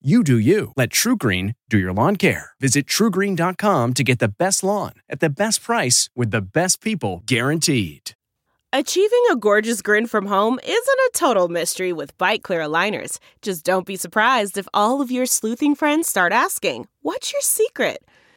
You do you. Let TruGreen do your lawn care. Visit truegreen.com to get the best lawn at the best price with the best people guaranteed. Achieving a gorgeous grin from home isn't a total mystery with Byte Clear aligners. Just don't be surprised if all of your sleuthing friends start asking, What's your secret?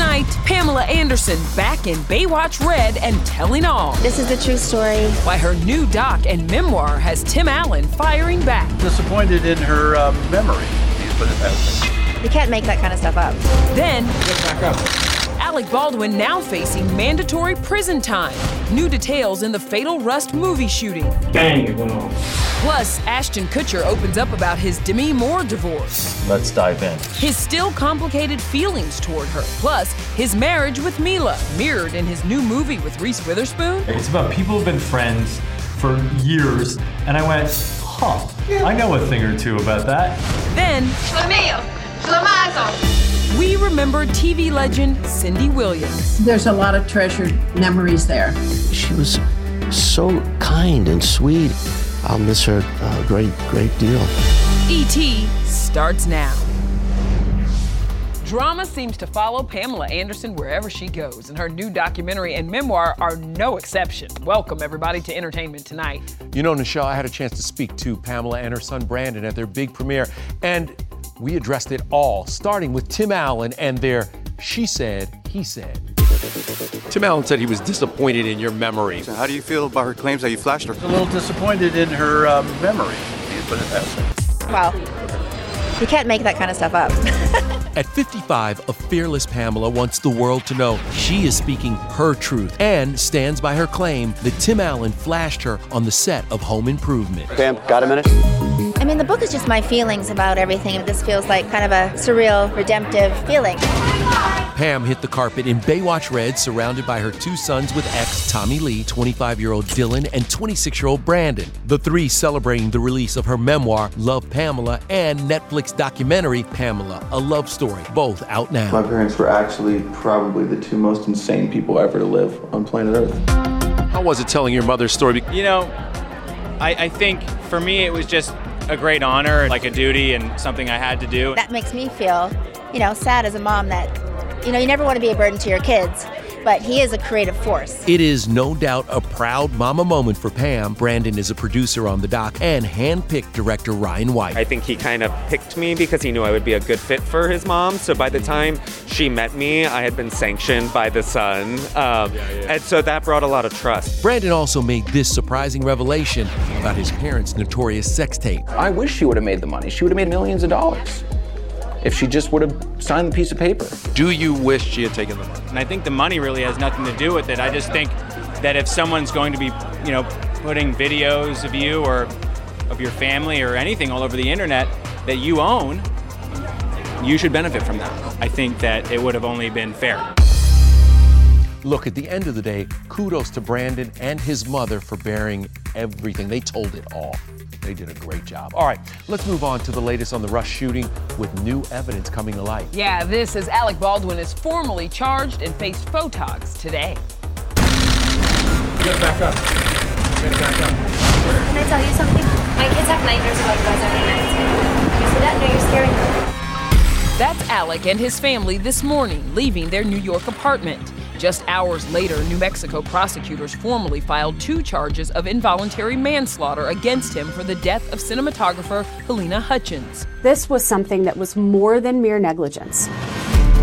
Tonight, Pamela Anderson back in Baywatch Red and telling all. This is the true story. Why her new doc and memoir has Tim Allen firing back. Disappointed in her um, memory. Please put it that way. You can't make that kind of stuff up. Then, Alec Baldwin now facing mandatory prison time. New details in the Fatal Rust movie shooting. Bang, it went off. Plus, Ashton Kutcher opens up about his Demi Moore divorce, Let's dive in. his still complicated feelings toward her, plus his marriage with Mila, mirrored in his new movie with Reese Witherspoon. It's about people who've been friends for years, and I went, huh, I know a thing or two about that. Then, we remember TV legend Cindy Williams. There's a lot of treasured memories there. She was so kind and sweet. I'll miss her a great, great deal. E.T. starts now. Drama seems to follow Pamela Anderson wherever she goes, and her new documentary and memoir are no exception. Welcome, everybody, to Entertainment Tonight. You know, Nischelle, I had a chance to speak to Pamela and her son Brandon at their big premiere, and we addressed it all, starting with Tim Allen and their She Said, He Said. Tim Allen said he was disappointed in your memory. How do you feel about her claims that you flashed her? A little disappointed in her um, memory. Please put it that way. Wow. You can't make that kind of stuff up. At 55, a fearless Pamela wants the world to know she is speaking her truth and stands by her claim that Tim Allen flashed her on the set of Home Improvement. Pam, got a minute? I mean, the book is just my feelings about everything. This feels like kind of a surreal, redemptive feeling. Pam hit the carpet in Baywatch Red, surrounded by her two sons with ex Tommy Lee, 25 year old Dylan, and 26 year old Brandon. The three celebrating the release of her memoir, Love Pamela, and Netflix documentary, Pamela, a love story, both out now. My parents were actually probably the two most insane people ever to live on planet Earth. How was it telling your mother's story? You know, I, I think for me it was just a great honor, like a duty and something I had to do. That makes me feel, you know, sad as a mom that, you know, you never want to be a burden to your kids. But he is a creative force. It is no doubt a proud mama moment for Pam. Brandon is a producer on the doc and handpicked director Ryan White. I think he kind of picked me because he knew I would be a good fit for his mom. So by the time she met me, I had been sanctioned by the son. Um, and so that brought a lot of trust. Brandon also made this surprising revelation about his parents' notorious sex tape. I wish she would have made the money. She would have made millions of dollars if she just would have signed the piece of paper. Do you wish she had taken the money? And I think the money really has nothing to do with it. I just think that if someone's going to be, you know, putting videos of you or of your family or anything all over the internet that you own, you should benefit from that. I think that it would have only been fair. Look, at the end of the day, kudos to Brandon and his mother for bearing everything. They told it all. They did a great job. All right, let's move on to the latest on the Rust shooting with new evidence coming to light. Yeah, this is Alec Baldwin is formally charged and faced photogs today. Get back up. Get back up. Can I tell you something? My kids have nightmares about you guys every night. You see that? No, you're scaring them. That's Alec and his family this morning, leaving their New York apartment. Just hours later, New Mexico prosecutors formally filed two charges of involuntary manslaughter against him for the death of cinematographer Halyna Hutchins. This was something that was more than mere negligence.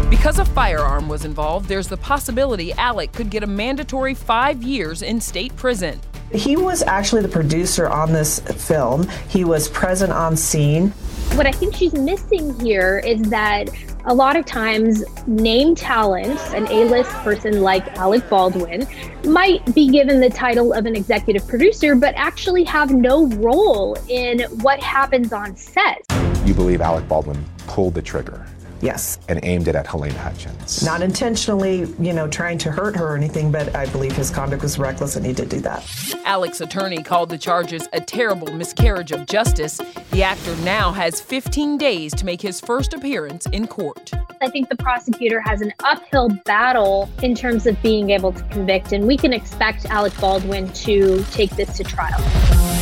Because a firearm was involved, there's the possibility Alec could get a mandatory five years in state prison. He was actually the producer on this film. He was present on scene. What I think she's missing here is that a lot of times name talent, an A-list person like Alec Baldwin, might be given the title of an executive producer, but actually have no role in what happens on set. You believe Alec Baldwin pulled the trigger? Yes. And aimed it at Halyna Hutchins. Not intentionally, you know, trying to hurt her or anything, but I believe his conduct was reckless and he did do that. Alec's attorney called the charges a terrible miscarriage of justice. The actor now has 15 days to make his first appearance in court. I think the prosecutor has an uphill battle in terms of being able to convict, and we can expect Alec Baldwin to take this to trial.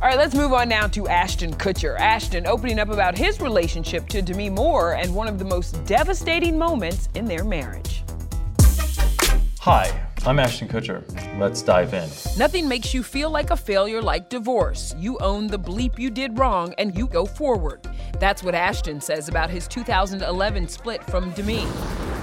All right, let's move on now to Ashton Kutcher. Ashton opening up about his relationship to Demi Moore and one of the most devastating moments in their marriage. Hi, I'm Ashton Kutcher. Let's dive in. Nothing makes you feel like a failure like divorce. You own the bleep you did wrong and you go forward. That's what Ashton says about his 2011 split from Demi.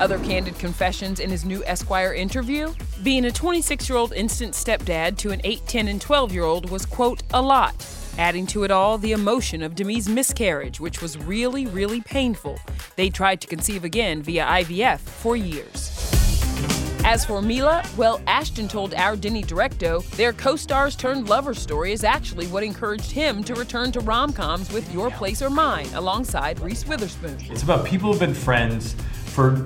Other candid confessions in his new Esquire interview? Being a 26 year old instant stepdad to an 8, 10, and 12 year old was, quote, a lot. Adding to it all, the emotion of Demi's miscarriage, which was really, really painful. They tried to conceive again via IVF for years. As for Mila, well, Ashton told our Denny Directo their co stars turned lover story is actually what encouraged him to return to rom coms with Your Place or Mine alongside Reese Witherspoon. It's about people who've been friends for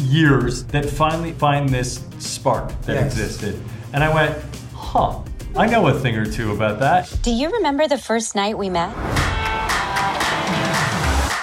years that finally find this spark that yes. existed. And I went, huh, I know a thing or two about that. Do you remember the first night we met?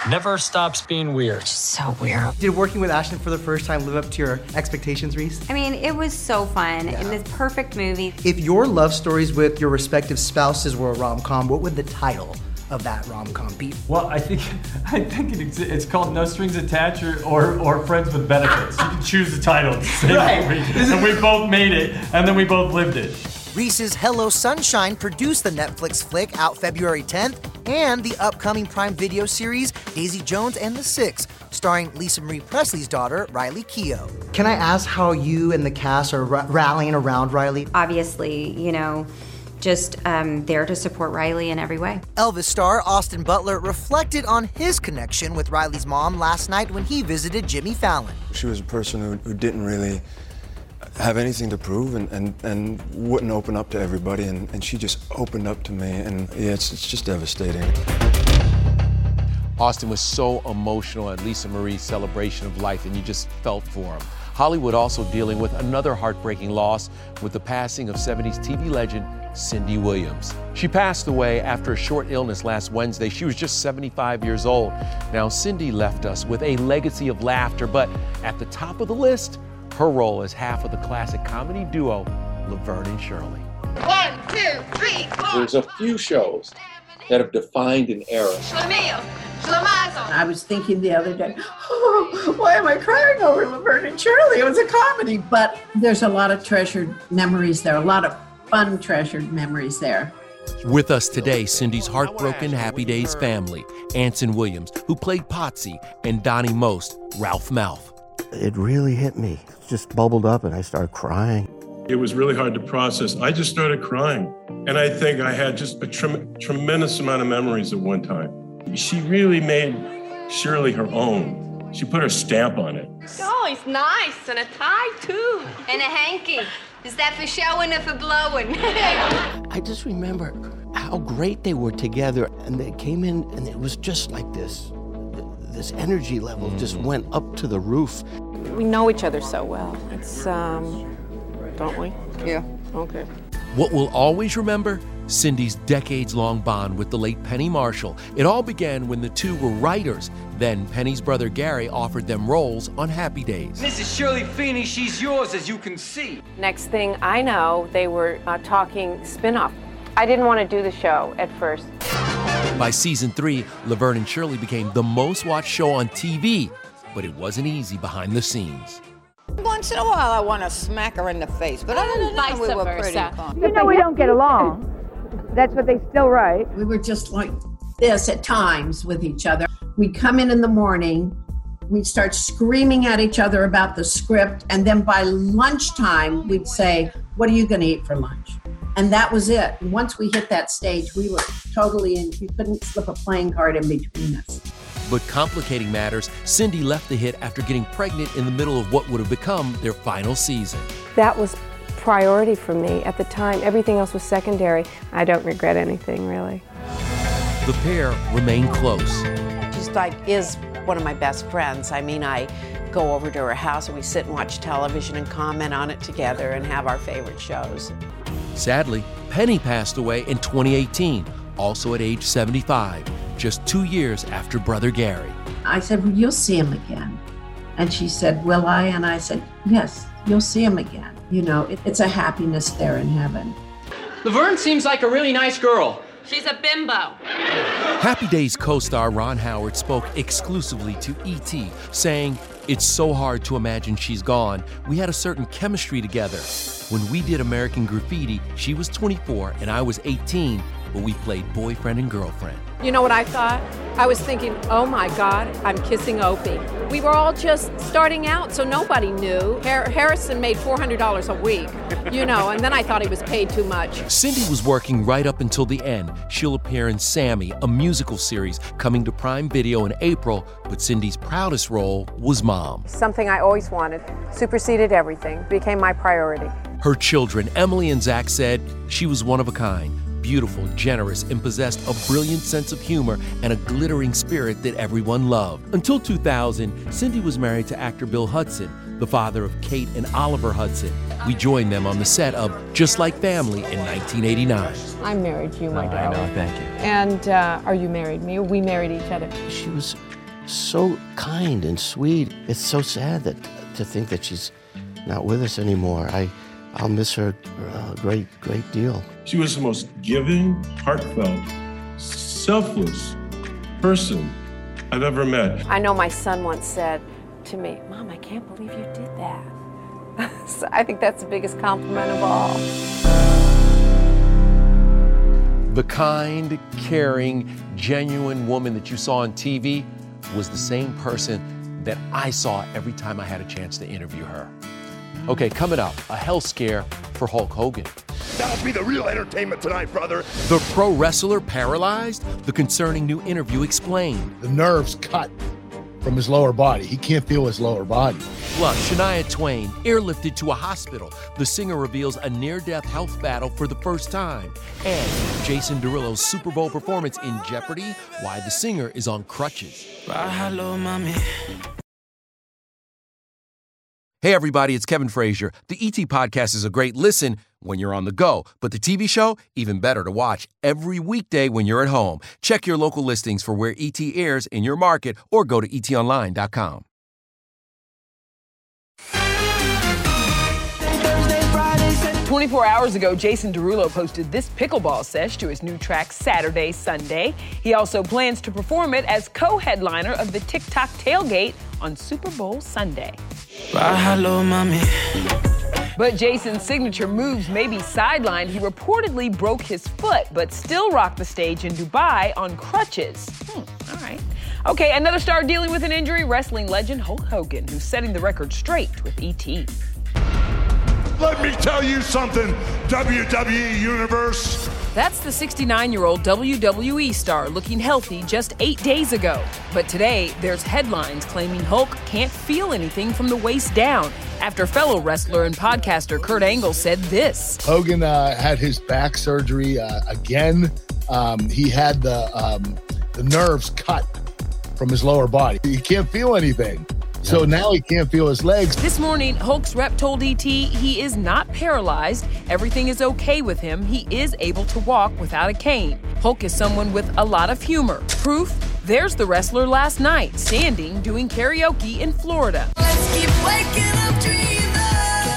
Never stops being weird. So weird. Did working with Ashton for the first time live up to your expectations, Reese? I mean, it was so fun yeah. in this perfect movie. If your love stories with your respective spouses were a rom com, what would the title of that rom com beat? Well, I think I think it it's called No Strings Attached or, or, or Friends with Benefits. You can choose the title. right. and we both made it, and then we both lived it. Reese's Hello Sunshine produced the Netflix flick out February 10th, and the upcoming Prime Video series Daisy Jones and the Six, starring Lisa Marie Presley's daughter, Riley Keough. Can I ask how you and the cast are r- rallying around Riley? Obviously, you know, just um, there to support Riley in every way. Elvis star Austin Butler reflected on his connection with Riley's mom last night when he visited Jimmy Fallon. She was a person who, who didn't really have anything to prove and, and, and wouldn't open up to everybody. And, and she just opened up to me. And yeah, it's, it's just devastating. Austin was so emotional at Lisa Marie's celebration of life, and you just felt for him. Hollywood also dealing with another heartbreaking loss with the passing of 70s TV legend Cindy Williams. She passed away after a short illness last Wednesday. She was just 75 years old. Now, Cindy left us with a legacy of laughter, but at the top of the list, her role as half of the classic comedy duo Laverne and Shirley. One, two, three, four. There's a few shows that have defined an era. Schlemiel, I was thinking the other day, oh, why am I crying over Laverne and Shirley? It was a comedy, but there's a lot of treasured memories there, a lot of fun treasured memories there. With us today, Cindy's heartbroken Happy Days family, Anson Williams, who played Potsy, and Donny Most, Ralph Malph. It really hit me. It just bubbled up and I started crying. It was really hard to process. I just started crying. And I think I had just a trem- tremendous amount of memories at one time. She really made Shirley her own. She put her stamp on it. Oh, it's nice. And a tie, too. And a hanky. Is that for showing or for blowing? I just remember how great they were together. And they came in and it was just like this. This energy level just went up to the roof. We know each other so well. It's, um, don't we? Yeah. Okay. What we'll always remember? Cindy's decades long bond with the late Penny Marshall. It all began when the two were writers. Then Penny's brother Gary offered them roles on Happy Days. Mrs. Shirley Feeney, she's yours, as you can see. Next thing I know, they were uh, talking spin-off. I didn't want to do the show at first. By season three, Laverne and Shirley became the most watched show on TV, but it wasn't easy behind the scenes. Once in a while, I want to smack her in the face, but other than that, we were pretty calm. You know we don't get along. That's what they still write. We were just like this at times with each other. We'd come in in the morning, we'd start screaming at each other about the script, and then by lunchtime, we'd say, What are you going to eat for lunch? And that was it. Once we hit that stage, we were totally in, you couldn't slip a playing card in between us. But complicating matters, Cindy left the hit after getting pregnant in the middle of what would have become their final season. That was priority for me at the time. Everything else was secondary. I don't regret anything, really. The pair remain close. She's like, is one of my best friends. I mean, I go over to her house and we sit and watch television and comment on it together and have our favorite shows. Sadly, Penny passed away in 2018, also at age 75, just two years after brother Gary. I said, Well, you'll see him again. And she said, Will I? And I said, Yes, you'll see him again. You know, it, it's a happiness there in heaven. Laverne seems like a really nice girl. She's a bimbo. Happy Days co star Ron Howard spoke exclusively to E.T., saying, It's so hard to imagine she's gone. We had a certain chemistry together. When we did American Graffiti, she was 24 and I was 18, but we played boyfriend and girlfriend. You know what I thought? I was thinking, oh my God, I'm kissing Opie. We were all just starting out, so nobody knew. Har- Harrison made $400 a week, you know, and then I thought he was paid too much. Cindy was working right up until the end. She'll appear in Sammy, a musical series coming to Prime Video in April, but Cindy's proudest role was mom. Something I always wanted, superseded everything, became my priority. Her children, Emily and Zach, said she was one of a kind beautiful, generous, and possessed a brilliant sense of humor and a glittering spirit that everyone loved. Until 2000, Cindy was married to actor Bill Hudson, the father of Kate and Oliver Hudson. We joined them on the set of Just Like Family in 1989. I'm married to you, my Oh, darling. I know, thank you. And uh, are you married me? We married each other. She was so kind and sweet. It's so sad that to think that she's not with us anymore. I, I'll miss her a great, great deal. She was the most giving, heartfelt, selfless person I've ever met. I know my son once said to me, Mom, I can't believe you did that. so I think that's the biggest compliment of all. The kind, caring, genuine woman that you saw on TV was the same person that I saw every time I had a chance to interview her. Okay, coming up, a hell scare for Hulk Hogan. That'll be the real entertainment tonight, brother. The pro wrestler paralyzed? The concerning new interview explained. The nerves cut from his lower body. He can't feel his lower body. Plus, Shania Twain airlifted to a hospital. The singer reveals a near death health battle for the first time. And Jason Derulo's Super Bowl performance in Jeopardy, why the singer is on crutches. hello, mommy. Hey, everybody, it's Kevin Frazier. The ET Podcast is a great listen when you're on the go, but the TV show, even better to watch every weekday when you're at home. Check your local listings for where ET airs in your market or go to etonline.com. 24 hours ago, Jason Derulo posted this pickleball sesh to his new track Saturday, Sunday. He also plans to perform it as co headliner of the TikTok tailgate on Super Bowl Sunday. Bye, hello, mommy. But Jason's signature moves may be sidelined. He reportedly broke his foot, but still rocked the stage in Dubai on crutches. Hmm, all right. Okay, another star dealing with an injury wrestling legend Hulk Hogan, who's setting the record straight with ET. Let me tell you something, WWE Universe. That's the 69 year old WWE star looking healthy just eight days ago. But today, there's headlines claiming Hulk can't feel anything from the waist down after fellow wrestler and podcaster Kurt Angle said this Hogan uh, had his back surgery uh, again. Um, he had the, um, the nerves cut from his lower body. He can't feel anything. So now he can't feel his legs. This morning, Hulk's rep told ET he is not paralyzed. Everything is okay with him. He is able to walk without a cane. Hulk is someone with a lot of humor. Proof? There's the wrestler last night, standing, doing karaoke in Florida.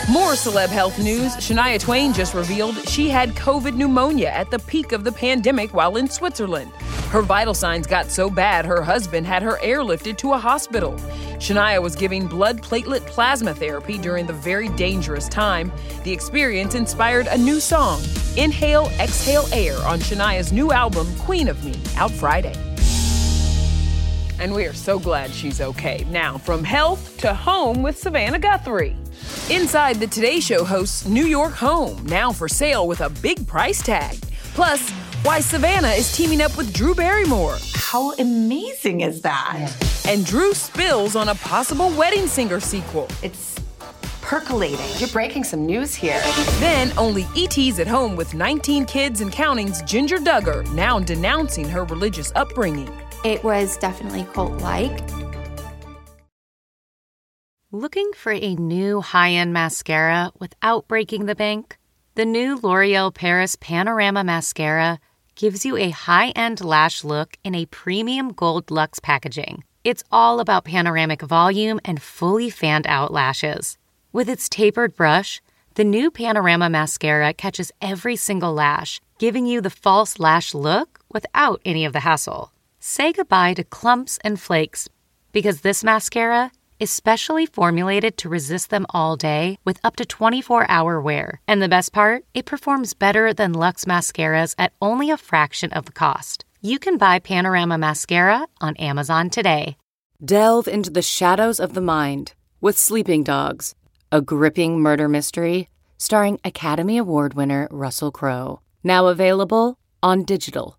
More celeb health news. Shania Twain just revealed she had COVID pneumonia at the peak of the pandemic while in Switzerland. Her vital signs got so bad her husband had her airlifted to a hospital. Shania was giving blood platelet plasma therapy during the very dangerous time. The experience inspired a new song, Inhale, Exhale Air, on Shania's new album, Queen of Me, out Friday. And we are so glad she's okay. Now, from health to home with Savannah Guthrie. Inside the Today Show host's New York home, now for sale with a big price tag. Plus, why Savannah is teaming up with Drew Barrymore. How amazing is that? And Drew spills on a possible Wedding Singer sequel. It's percolating. You're breaking some news here. Then, only ET's at home with 19 kids and counting's Jinger Duggar, now denouncing her religious upbringing. It was definitely cult like. Looking for a new high end mascara without breaking the bank? The new L'Oreal Paris Panorama Mascara gives you a high end lash look in a premium gold luxe packaging. It's all about panoramic volume and fully fanned out lashes. With its tapered brush, the new Panorama Mascara catches every single lash, giving you the false lash look without any of the hassle. Say goodbye to clumps and flakes because this mascara is specially formulated to resist them all day with up to 24 hour wear. And the best part, it performs better than Luxe mascaras at only a fraction of the cost. You can buy Panorama Mascara on Amazon today. Delve into the shadows of the mind with Sleeping Dogs, a gripping murder mystery starring Academy Award winner Russell Crowe. Now available on digital.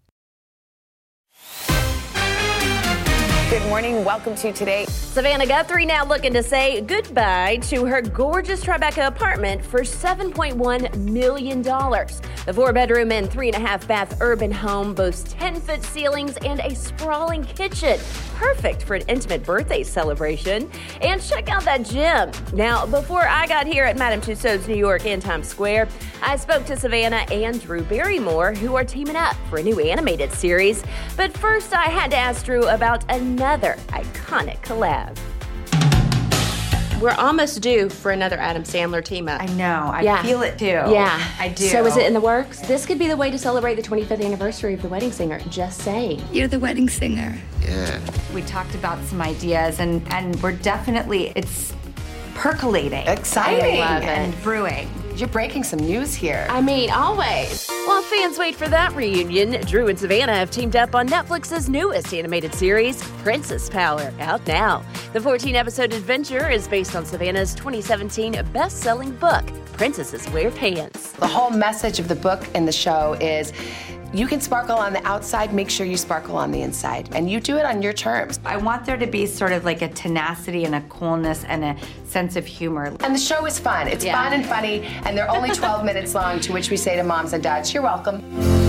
Good morning. Welcome to today. Savannah Guthrie now looking to say goodbye to her gorgeous Tribeca apartment for $7.1 million. The four bedroom and three and a half bath urban home boasts 10 foot ceilings and a sprawling kitchen. Perfect for an intimate birthday celebration. And check out that gym. Now, before I got here at Madame Tussauds New York in Times Square, I spoke to Savannah and Drew Barrymore, who are teaming up for a new animated series. But first, I had to ask Drew about another iconic collab. We're almost due for another Adam Sandler team up. I know. I Yeah. feel it too. Yeah, I do. So is it in the works? This could be the way to celebrate the 25th anniversary of The Wedding Singer. Just saying. You're the wedding singer. Yeah. We talked about some ideas, and and we're definitely it's percolating, Exciting. I love it. and brewing. You're breaking some news here. I mean, always. While fans wait for that reunion, Drew and Savannah have teamed up on Netflix's newest animated series, Princess Power, out now. The 14 episode adventure is based on Savannah's 2017 best selling book, Princesses Wear Pants. The whole message of the book and the show is you can sparkle on the outside, make sure you sparkle on the inside. And you do it on your terms. I want there to be sort of like a tenacity and a coolness and a sense of humor. And the show is fun. It's Yeah. fun and funny, and they're only 12 minutes long, to which we say to moms and dads, you're welcome.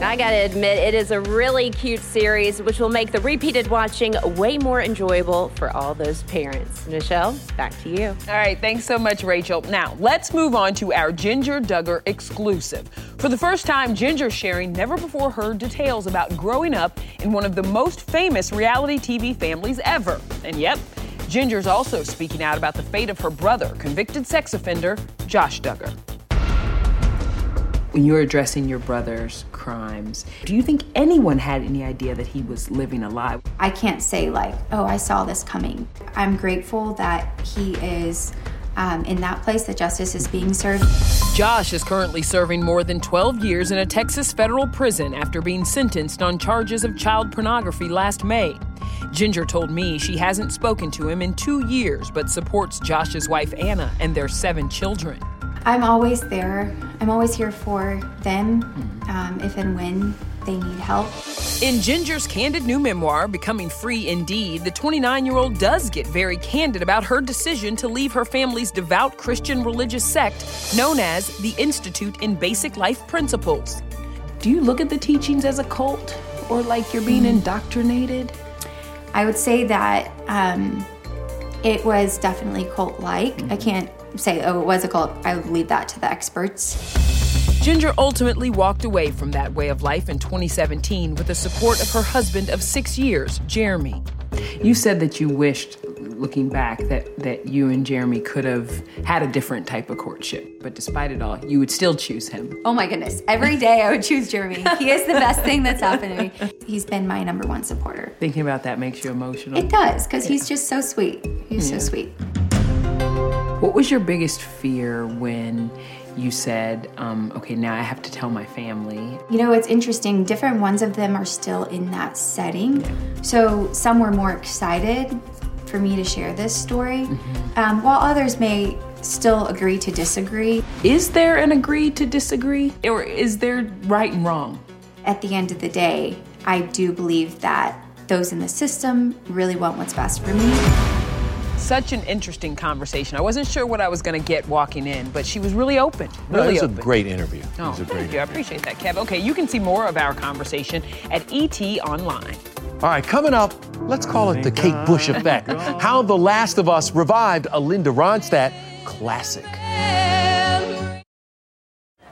I gotta admit, it is a really cute series, which will make the repeated watching way more enjoyable for all those parents. Nischelle, back to you. All right, thanks so much, Rachel. Now, let's move on to our Jinger Duggar exclusive. For the first time, Jinger sharing never before heard details about growing up in one of the most famous reality TV families ever. And yep, Jinger's also speaking out about the fate of her brother, convicted sex offender Josh Duggar. When you're addressing your brother's crimes, do you think anyone had any idea that he was living a lie? I can't say, like, oh, I saw this coming. I'm grateful that he is um, in that place, that justice is being served. Josh is currently serving more than 12 years in a Texas federal prison after being sentenced on charges of child pornography last May. Jinger told me she hasn't spoken to him in two years, but supports Josh's wife Anna and their seven children. I'm always there. I'm always here for them um, if and when they need help. In Jinger's candid new memoir, Becoming Free Indeed, the 29 year old does get very candid about her decision to leave her family's devout Christian religious sect known as the Institute in Basic Life Principles. Do you look at the teachings as a cult or like you're being indoctrinated? I would say that um, it was definitely cult like. I can't say, oh, it was a cult. I would leave that to the experts. Jinger ultimately walked away from that way of life in 2017 with the support of her husband of six years, Jeremy. You said that you wished, looking back, that, that you and Jeremy could have had a different type of courtship. But despite it all, you would still choose him. Oh my goodness. Every day I would choose Jeremy. He is the best thing that's happened to me. He's been my number one supporter. Thinking about that makes you emotional. It does, because he's just so sweet. He's Yeah. so sweet. What was your biggest fear when you said, um, okay, now I have to tell my family? You know, it's interesting. Different ones of them are still in that setting. So some were more excited for me to share this story, um, while others may still agree to disagree. Is there an agree to disagree? Or is there right and wrong? At the end of the day, I do believe that those in the system really want what's best for me. Such an interesting conversation. I wasn't sure what I was going to get walking in, but she was really open. No, Really it was open. a great interview. Oh, thank great you. I appreciate that, Kev. Okay, you can see more of our conversation at ET Online. All right, coming up, let's call it the Kate Bush effect. How The Last of Us revived a Linda Ronstadt classic.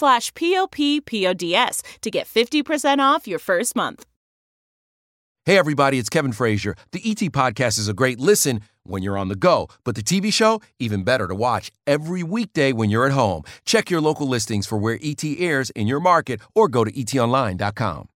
slash p-o-p-p-o-d-s to get 50% off your first month. Hey, everybody, it's Kevin Frazier. The ET Podcast is a great listen when you're on the go, but the TV show, even better to watch every weekday when you're at home. Check your local listings for where ET airs in your market or go to etonline.com.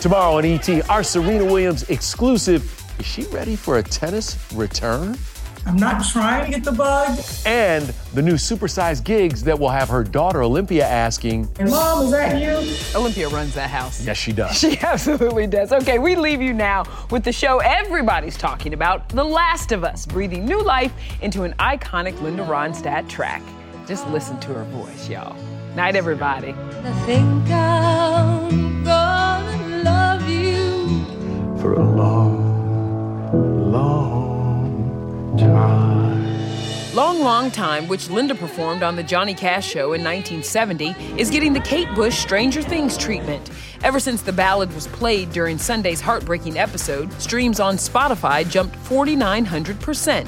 Tomorrow on ET, our Serena Williams exclusive. Is she ready for a tennis return? I'm not trying to get the bug. And the new supersized gigs that will have her daughter Olympia asking, And mom, is that you? Olympia runs that house. Yes, she does. She absolutely does. Okay, we leave you now with the show everybody's talking about, The Last of Us, breathing new life into an iconic Linda Ronstadt track. Just listen to her voice, y'all. Night, everybody. I think I'm gonna love you. For a long, long time. Long Long Time, which Linda performed on The Johnny Cash Show in 1970, is getting the Kate Bush Stranger Things treatment. Ever since the ballad was played during Sunday's heartbreaking episode, streams on Spotify jumped 4,900%.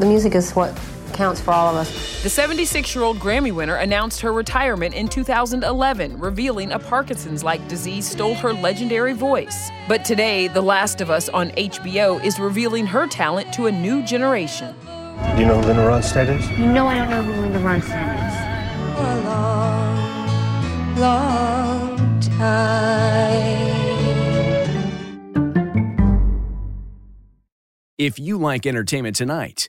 The music is what counts for all of us. The 76 year old Grammy winner announced her retirement in 2011, revealing a Parkinson's like disease stole her legendary voice. But today, The Last of Us on HBO is revealing her talent to a new generation. Do you know who Linda Ronstadt is? You know I don't know who Linda Ronstadt is. A long, long time. If you like entertainment tonight,